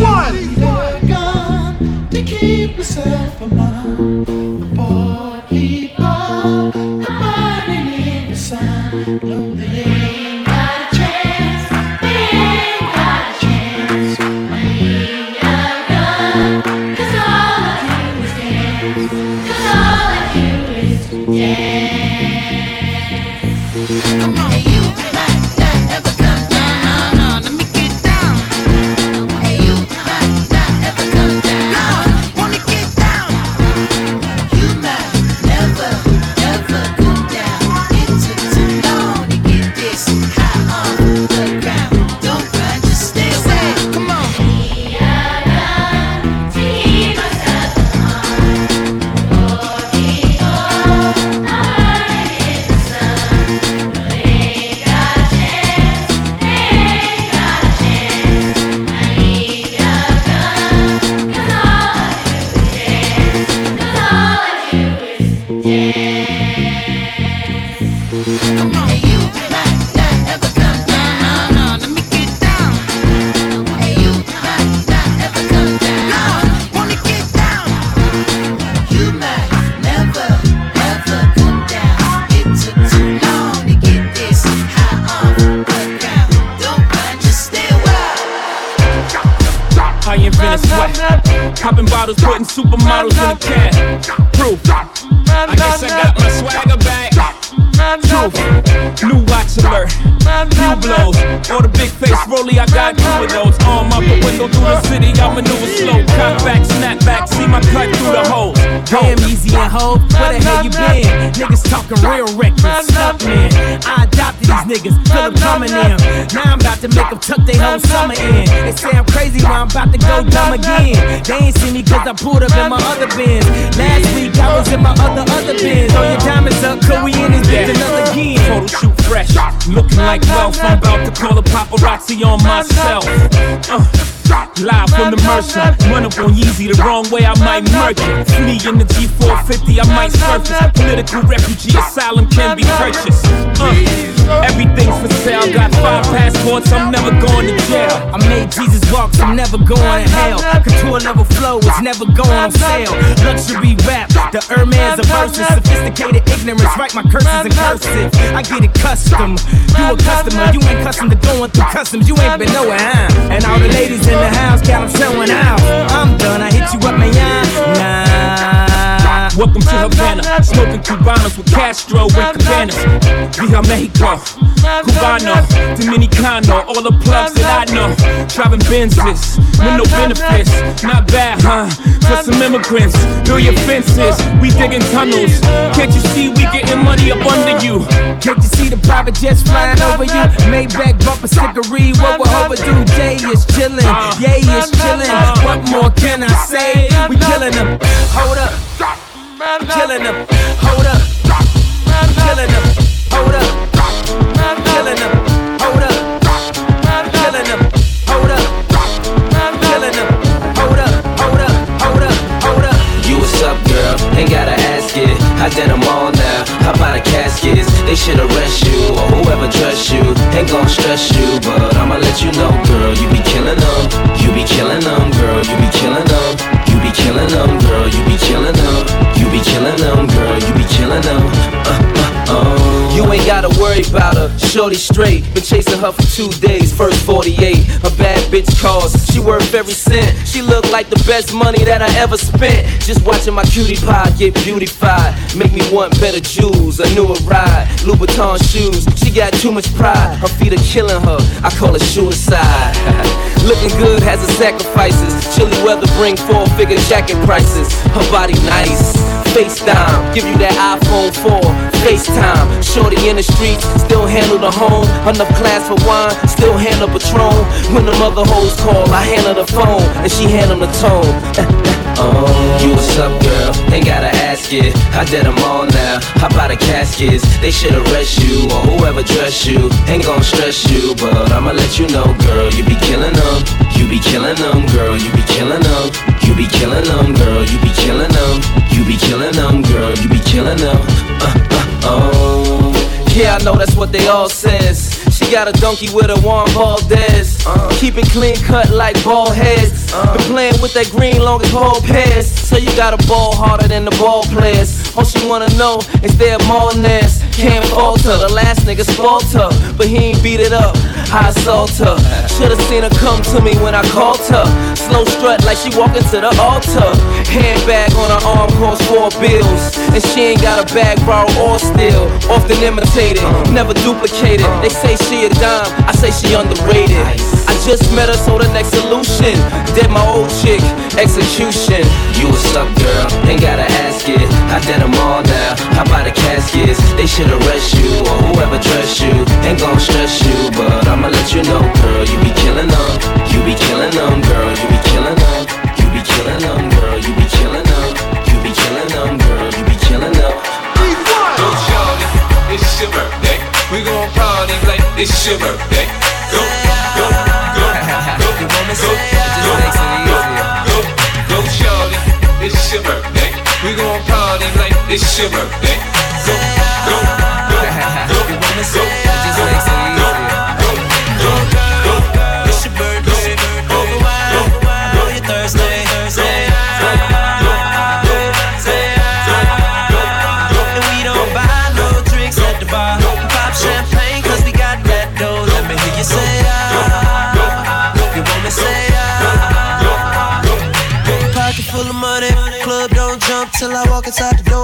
one. Gun to keep myself alive. Window through the city, I maneuver slow. Cut back, snap back, see my cut through the hole. Damn easy and hoe, where the hell you been? Niggas talking real reckless, stuff man. I adopted these niggas, feel them coming in. Now I'm about to make them tuck their whole summer in. They say I'm crazy, but I'm about to go dumb again. They ain't see me cause I pulled up in my other bins. Last week I was in my other, other bins. Throw your diamonds up, cause we in this bitch another again. Photo shoot fresh, looking like wealth. I'm about to call a paparazzi on myself. Uh, live from the Mercer, run up on Yeezy the wrong way, I might murk it. Flee in the G450, I might surface. Political refugee asylum can be purchased. Uh, everything's for sale, I got five passports, I'm never going to jail. I made Jesus walks, I'm never going to hell. Couture level flow is never going on sale. Luxury rap, the Hermes of verses. Sophisticated ignorance, write my curses in cursive. I get it custom. You a customer, you ain't custom to going through customs. You ain't been nowhere, huh? And all the ladies in the house got them showing out. I'm done, I hit you up, man. Nah. Welcome to Havana, smoking Cubanos with Castro and Cabanas. Via Mexico, Cubano, Dominicano, all the plugs that I know. Driving Benzes with no benefits, not bad, huh? For some immigrants, build your fences, we digging tunnels. Can't you see we getting money up under you? Can't you see the private jets flying over you? Maybach bumper stickery, what we're overdue. Jay is chillin', Yay is chillin'. What more can I say? We killin' them. Hold up. Killing them. Hold up. Killing them. Hold up. Killing them. Hold up. Two days. First 48. A bad bitch calls. She worth every cent. She look like the best money that I ever spent. Just watching my cutie pie get beautified. Make me want better jewels. A newer ride. Louboutin shoes. She got too much pride. Her feet are killing her. I call it suicide. Looking good has its sacrifices. Chilly weather bring four figure jacket prices. Her body nice. FaceTime, give you that iPhone 4. FaceTime, shorty in the streets, still handle the home. Enough class for wine, still handle Patron. When the mother hoes call, I handle the phone, and she handle the tone. Oh, you what's up, girl? Ain't gotta ask it. I did them all now. Hop out of caskets. They should arrest you or whoever dress you. Ain't gon' stress you, but I'ma let you know, girl. You be killing them. You be killing them, girl. You be killing them. You be killing them, girl. You be killing them. You be killing them, girl. You be killing them. Uh, uh, oh. Yeah, I know that's what they all says. She got a donkey with a Juan Valdez. Uh, keep it clean cut like ball heads. Uh, Been playing with that green long as ball pass. So you got a ball harder than the ball players. All she wanna know is there more nest. Can't falter. The last nigga her, but he ain't beat it up. I assault her. Should've seen her come to me when I called her. Slow strut like she walking to the altar. Handbag on her arm costs four bills. And she ain't got a bag borrow or steal. Often imitated, never duplicated. They say she a dime, I say she underrated. I just met her, so the next solution. Dead my old chick, execution. You a suck girl, ain't gotta ask it. I did them all now. How about the caskets? They should arrest you or whoever dress you. Ain't gon' stress you, but I'ma let you know, girl. You be killing them. You be killing them, girl. You be killing them. You be killing them, girl. You be killing them. You be killing them, girl. You be killing them. Go Charlie, it's your birthday. We gon' party like it's your birthday. Party like it's your birthday. Go, go, go, go, go, go, go, go, go, go, go. It's your birthday. Over wine, know you're thirsty. Say And we don't buy no drinks at the bar. Pop champagne 'cause we got that dough. Let me hear you say ah. You want me say ah. Pocket full of money. Club don't jump till I walk inside the doorway.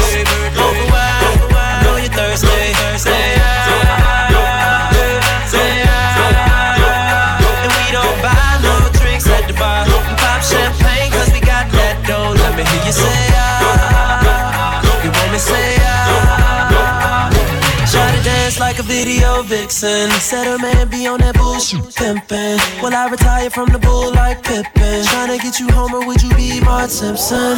Video vixen. Said her man be on that bullshit pimpin'. Will I retire from the bull like Pippin? Tryna get you home or would you be Mark Simpson?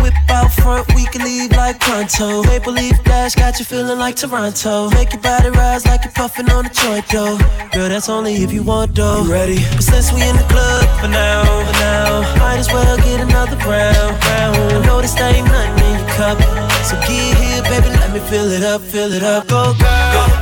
Whip out front, we can leave like pronto. Maple leaf dash got you feeling like Toronto. Make your body rise like you're puffing on a joint, though. Girl, that's only if you want, though. You ready? But since we in the club for now, for now, might as well get another round, round. I know this ain't nothing in your cup. So get here, baby, let me fill it up, fill it up. Go, girl. Go,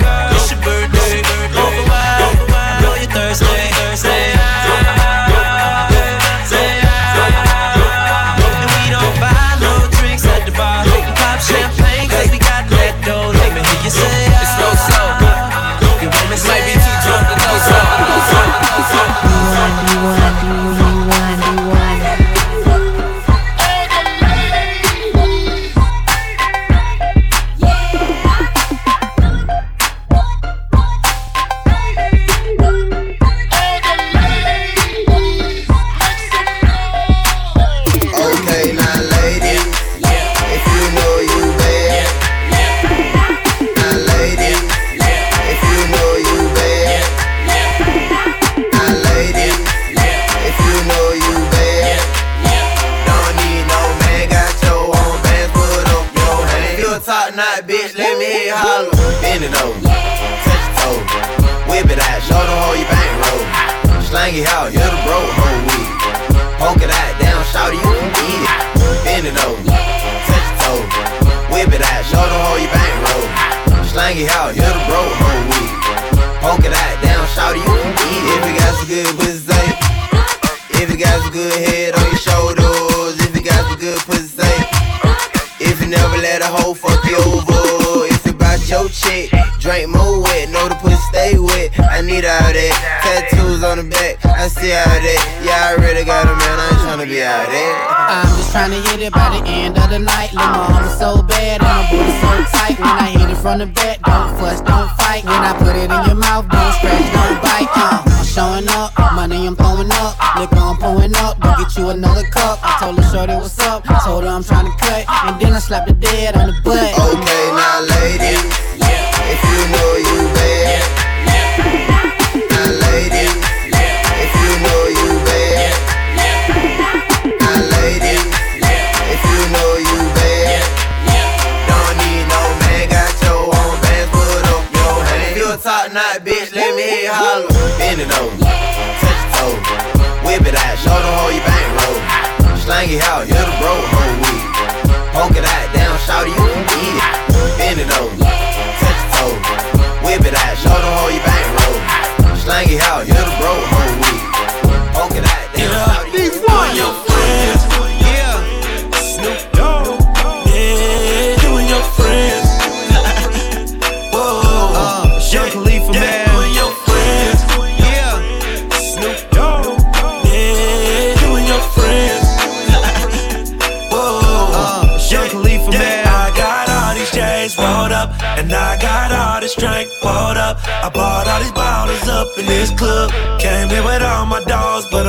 over, touch your toe, whip it out, show them how you bang roll. Slang it out, you're the bro hoe weed. Poke it out, down, shout you can eat it. Bend it over, touch your toe, whip it out, show them how you bang roll. Slang it out, you're the bro hoe weed. Poke it out, down, shout you can eat it. If you got some good pussy. If you got some good head on your shoulders, if you got some good pussy. If you never let a hoe fuck you over, your chick, drink more wet, know the pussy stay wet. I need all that. Tattoos on the back, I see all that. Yeah, I really got a man, I ain't tryna be out there. I'm just trying to hit it by the end of the night. Lil' mama so bad and my booty so tight. When I hit it from the back, don't fuss, don't fight. When I put it in your mouth, don't scratch, don't bite. Uh, showing up, money I'm throwing up, liquor I'm pouring up. Go get you another cup. I told her shorty what's up, told her I'm trying to cut, and then I slapped the dead on the butt. Okay, now ladies,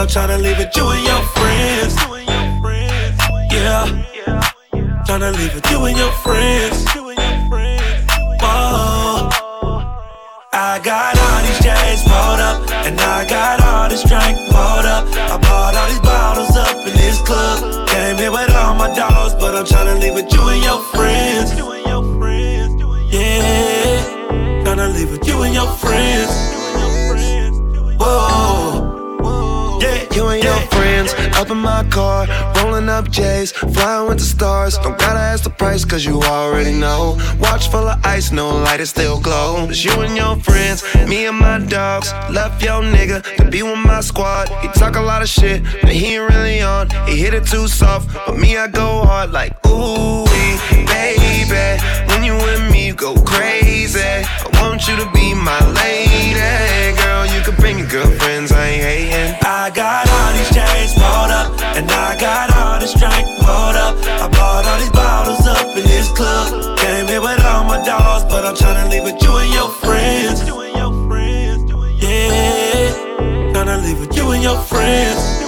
tryna leave it you and your friends. Yeah. Tryna leave it you and your friends. Whoa. I got all these chains rolled up, and I got all this drink poured up. I bought all these bottles up in this club. Came here with all my dogs, but I'm tryna leave it you and your friends. Yeah, tryna leave it you and your friends. You and your friends up in my car, rolling up J's, flying with the stars. Don't gotta ask the price, cause you already know. Watch full of ice, no light, it still glow. It's you and your friends, me and my dogs. Left your nigga to be with my squad. He talk a lot of shit, but he ain't really on. He hit it too soft, but me, I go hard like, ooh, baby. When you with me, you go crazy. I want you to be my lady. Girl, you can bring your girlfriends, I ain't hating. I got all these chains rolled up, and I got all this drink poured up. I bought all these bottles up in this club. Came here with all my dogs, but I'm tryna leave it you and your friends. Yeah, tryna leave it you and your friends.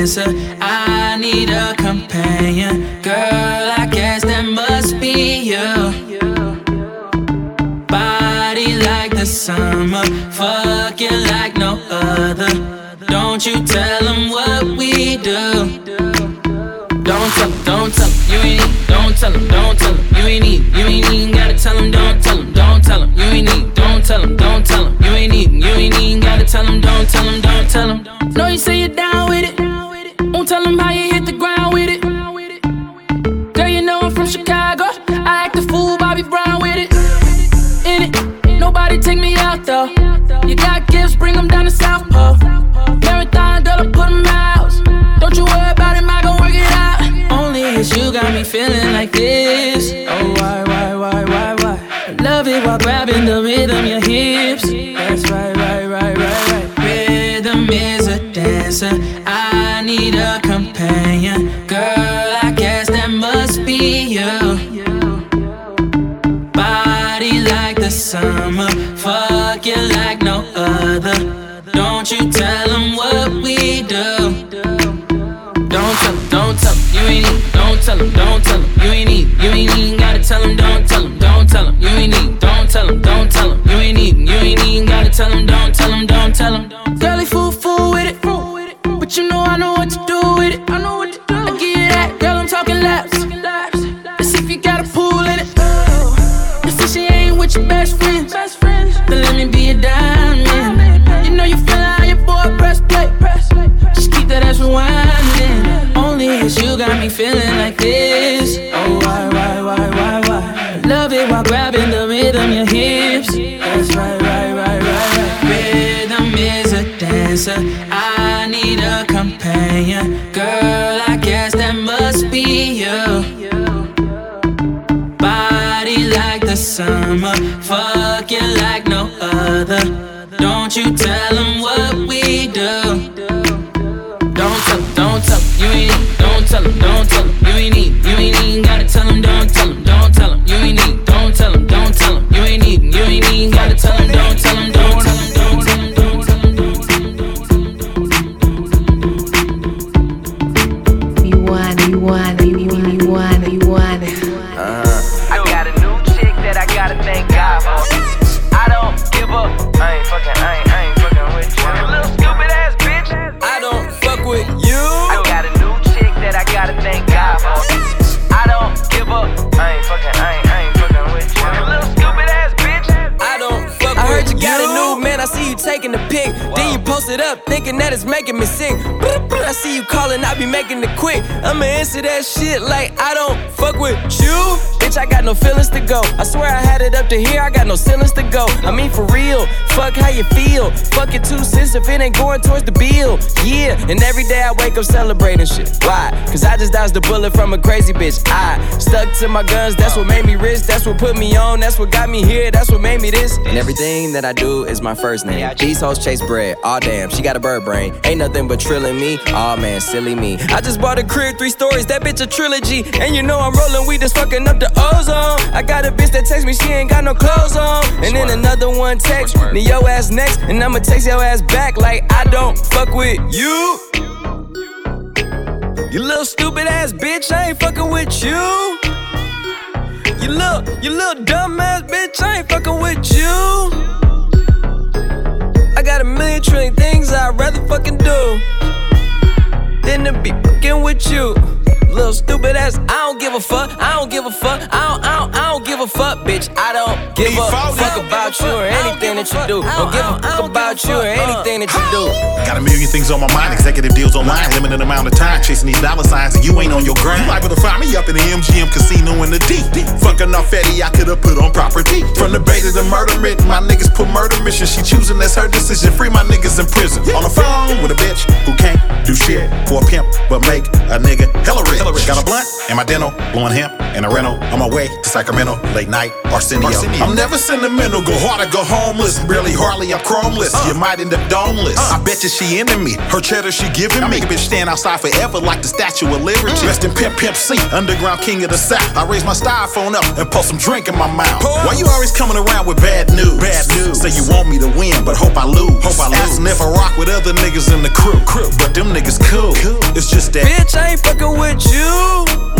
A dancer. I need a companion. Girl, I guess that must be you. Body like the summer. Fucking like no other. Don't you tell them what we do. Don't tell don't tell you ain't need. Don't tell 'em, don't tell 'em, you ain't need. You ain't even gotta tell 'em, don't tell 'em, don't tell 'em, you ain't need. Don't tell 'em, don't tell 'em, you ain't need. You ain't even gotta tell 'em, don't tell 'em, don't tell 'em. Know you say you're down with it. Won't tell 'em how you hit the ground with it. Summer, fuck you like no other. Don't you tell them what we do. Don't tell 'em, don't tell 'em, you ain't need. Don't tell 'em, don't tell 'em, you ain't need. You ain't even gotta tell 'em, don't tell 'em, don't tell 'em, you ain't need. Don't tell 'em, don't tell 'em, you ain't need. You ain't even gotta tell 'em, don't tell 'em, don't tell tell 'em. Girlie fool fool with it, fool with it, but you know I know what to do your best friends. Then let me be a diamond. You know you feel how your boy press play. Just keep that ass rewinding. Only it's you got me feeling like this. Oh why why why why why? Love it while grabbing the rhythm, your hips. That's right right right right right. Rhythm is a dancer. I need a companion. Girl, I guess that must be you. Body like the summer, like no other. Don't you tell them what taking a pic. Wow. Then you post it up, thinking that it's making me sick. I see you calling, I be making it quick. I'ma answer that shit like I don't fuck with you. Bitch, I got no feelings to go. I swear I had it up to here, I got no ceilings to go. I mean, for real, fuck how you feel. Fuck it two cents if it ain't going towards the bill. Yeah, and every day I wake up celebrating shit. Why? Cause I just dodged a bullet from a crazy bitch. I stuck to my guns, that's what made me rich. That's what put me on, that's what got me here, that's what made me this. And everything that I do is my first name. These hoes chase bread, aw damn, she got a bird brain. Ain't nothing but trilling me, aw man, silly me. I just bought a crib, three stories, that bitch a trilogy. And you know I'm rolling weed, that's fucking up the ozone. I got a bitch that text me, she ain't got no clothes on. And then another one text me, yo ass next, and I'ma text your ass back like I don't fuck with you. You little stupid ass bitch, I ain't fucking with you. You little, you little dumb ass bitch, I ain't fucking with you. I got a million trillion things I'd rather fucking do than to be fucking with you. Little stupid ass, I don't give a fuck, I don't give a fuck, I don't, I don't, I don't give a fuck, bitch. I don't give a fuck about you or anything that you do. I don't give a fuck about you or anything that you do. Got a million things on my mind, executive deals online, limited amount of time, chasing these dollar signs, and you ain't on your grind. You liable to find me up in the MGM casino in the deep. Fucking off Eddie, I could've put on property. From the bay to the murder written, my niggas put murder mission. She choosing, that's her decision. Free my niggas in prison. On the phone with a bitch who can't do shit for a pimp, but make a nigga hella rich. Got a blunt in my dental, blowing hemp in a rental. On my way to Sacramento, late night, Arsenio. I'm never sentimental, go hard or go homeless. Barely, hardly, I'm chromeless. Uh. You might end up domeless. Uh. I bet you she into me. Her cheddar she giving me. I make a Bitch stand outside forever like the Statue of Liberty. Mm. Rest in Pimp Pimp C, underground king of the South. I raise my styrofoam up and pour some drink in my mouth. Why you always coming around with bad news? Bad news. Say you want me to win, but hope I lose. Hope I lose. Asking if I rock with other niggas in the crew. crew. But them niggas cool. It's just that. Bitch, I ain't fucking with you.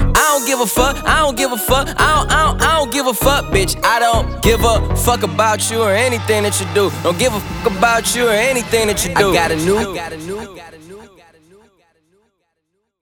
I don't give a fuck, I don't give a fuck, I don't, I don't, I don't give a fuck, bitch. I don't give a fuck about you or anything that you do. Don't give a fuck about you or anything that you do. I got a new, I got a new, got a new.